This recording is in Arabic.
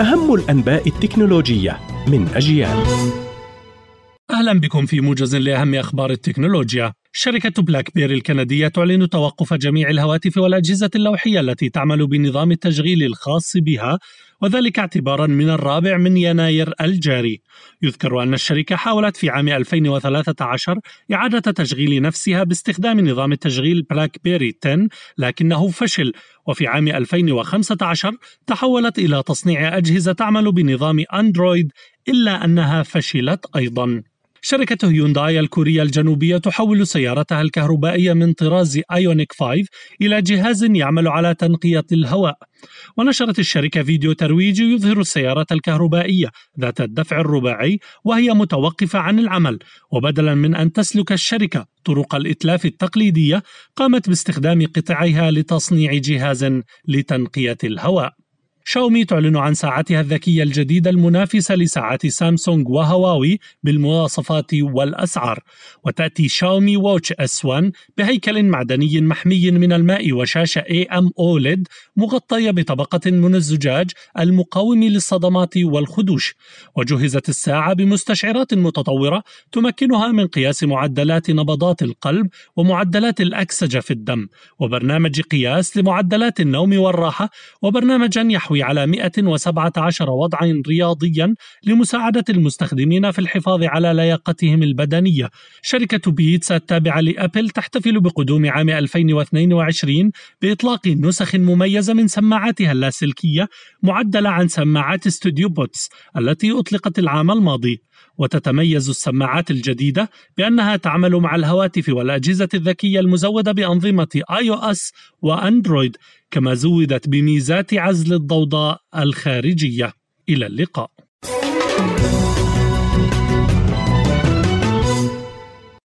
أهم الأنباء التكنولوجية من أجيال. أهلا بكم في موجز لأهم أخبار التكنولوجيا. شركة BlackBerry الكندية تعلن توقف جميع الهواتف والأجهزة اللوحية التي تعمل بنظام التشغيل الخاص بها وذلك اعتبارا من الرابع من يناير الجاري. يذكر أن الشركة حاولت في عام 2013 إعادة تشغيل نفسها باستخدام نظام التشغيل BlackBerry 10 لكنه فشل. وفي عام 2015 تحولت إلى تصنيع أجهزة تعمل بنظام أندرويد إلا أنها فشلت أيضا. شركة هيونداي الكورية الجنوبية تحول سيارتها الكهربائية من طراز آيونيك 5 إلى جهاز يعمل على تنقية الهواء. ونشرت الشركة فيديو ترويجي يظهر السيارة الكهربائية ذات الدفع الرباعي وهي متوقفة عن العمل. وبدلا من أن تسلك الشركة طرق الإتلاف التقليدية قامت باستخدام قطعها لتصنيع جهاز لتنقية الهواء. شاومي تعلن عن ساعتها الذكية الجديدة المنافسة لساعات سامسونج وهواوي بالمواصفات والأسعار. وتأتي شاومي ووتش إس 1 بهيكل معدني محمي من الماء وشاشة AM OLED مغطية بطبقة من الزجاج المقاوم للصدمات والخدوش. وجهزت الساعة بمستشعرات متطورة تمكنها من قياس معدلات نبضات القلب ومعدلات الأكسجة في الدم. وبرنامج قياس لمعدلات النوم والراحة وبرنامجا يحوي يحتوي على 117 وضعا رياضيا لمساعدة المستخدمين في الحفاظ على لياقتهم البدنية. شركة بيتس التابعة لأبل تحتفل بقدوم عام 2022 بإطلاق نسخ مميزة من سماعاتها اللاسلكية معدلة عن سماعات استوديو بودز التي أطلقت العام الماضي. وتتميز السماعات الجديدة بأنها تعمل مع الهواتف والأجهزة الذكية المزودة بأنظمة اي أو اس وأندرويد كما زودت بميزات عزل الضوضاء الخارجية. إلى اللقاء.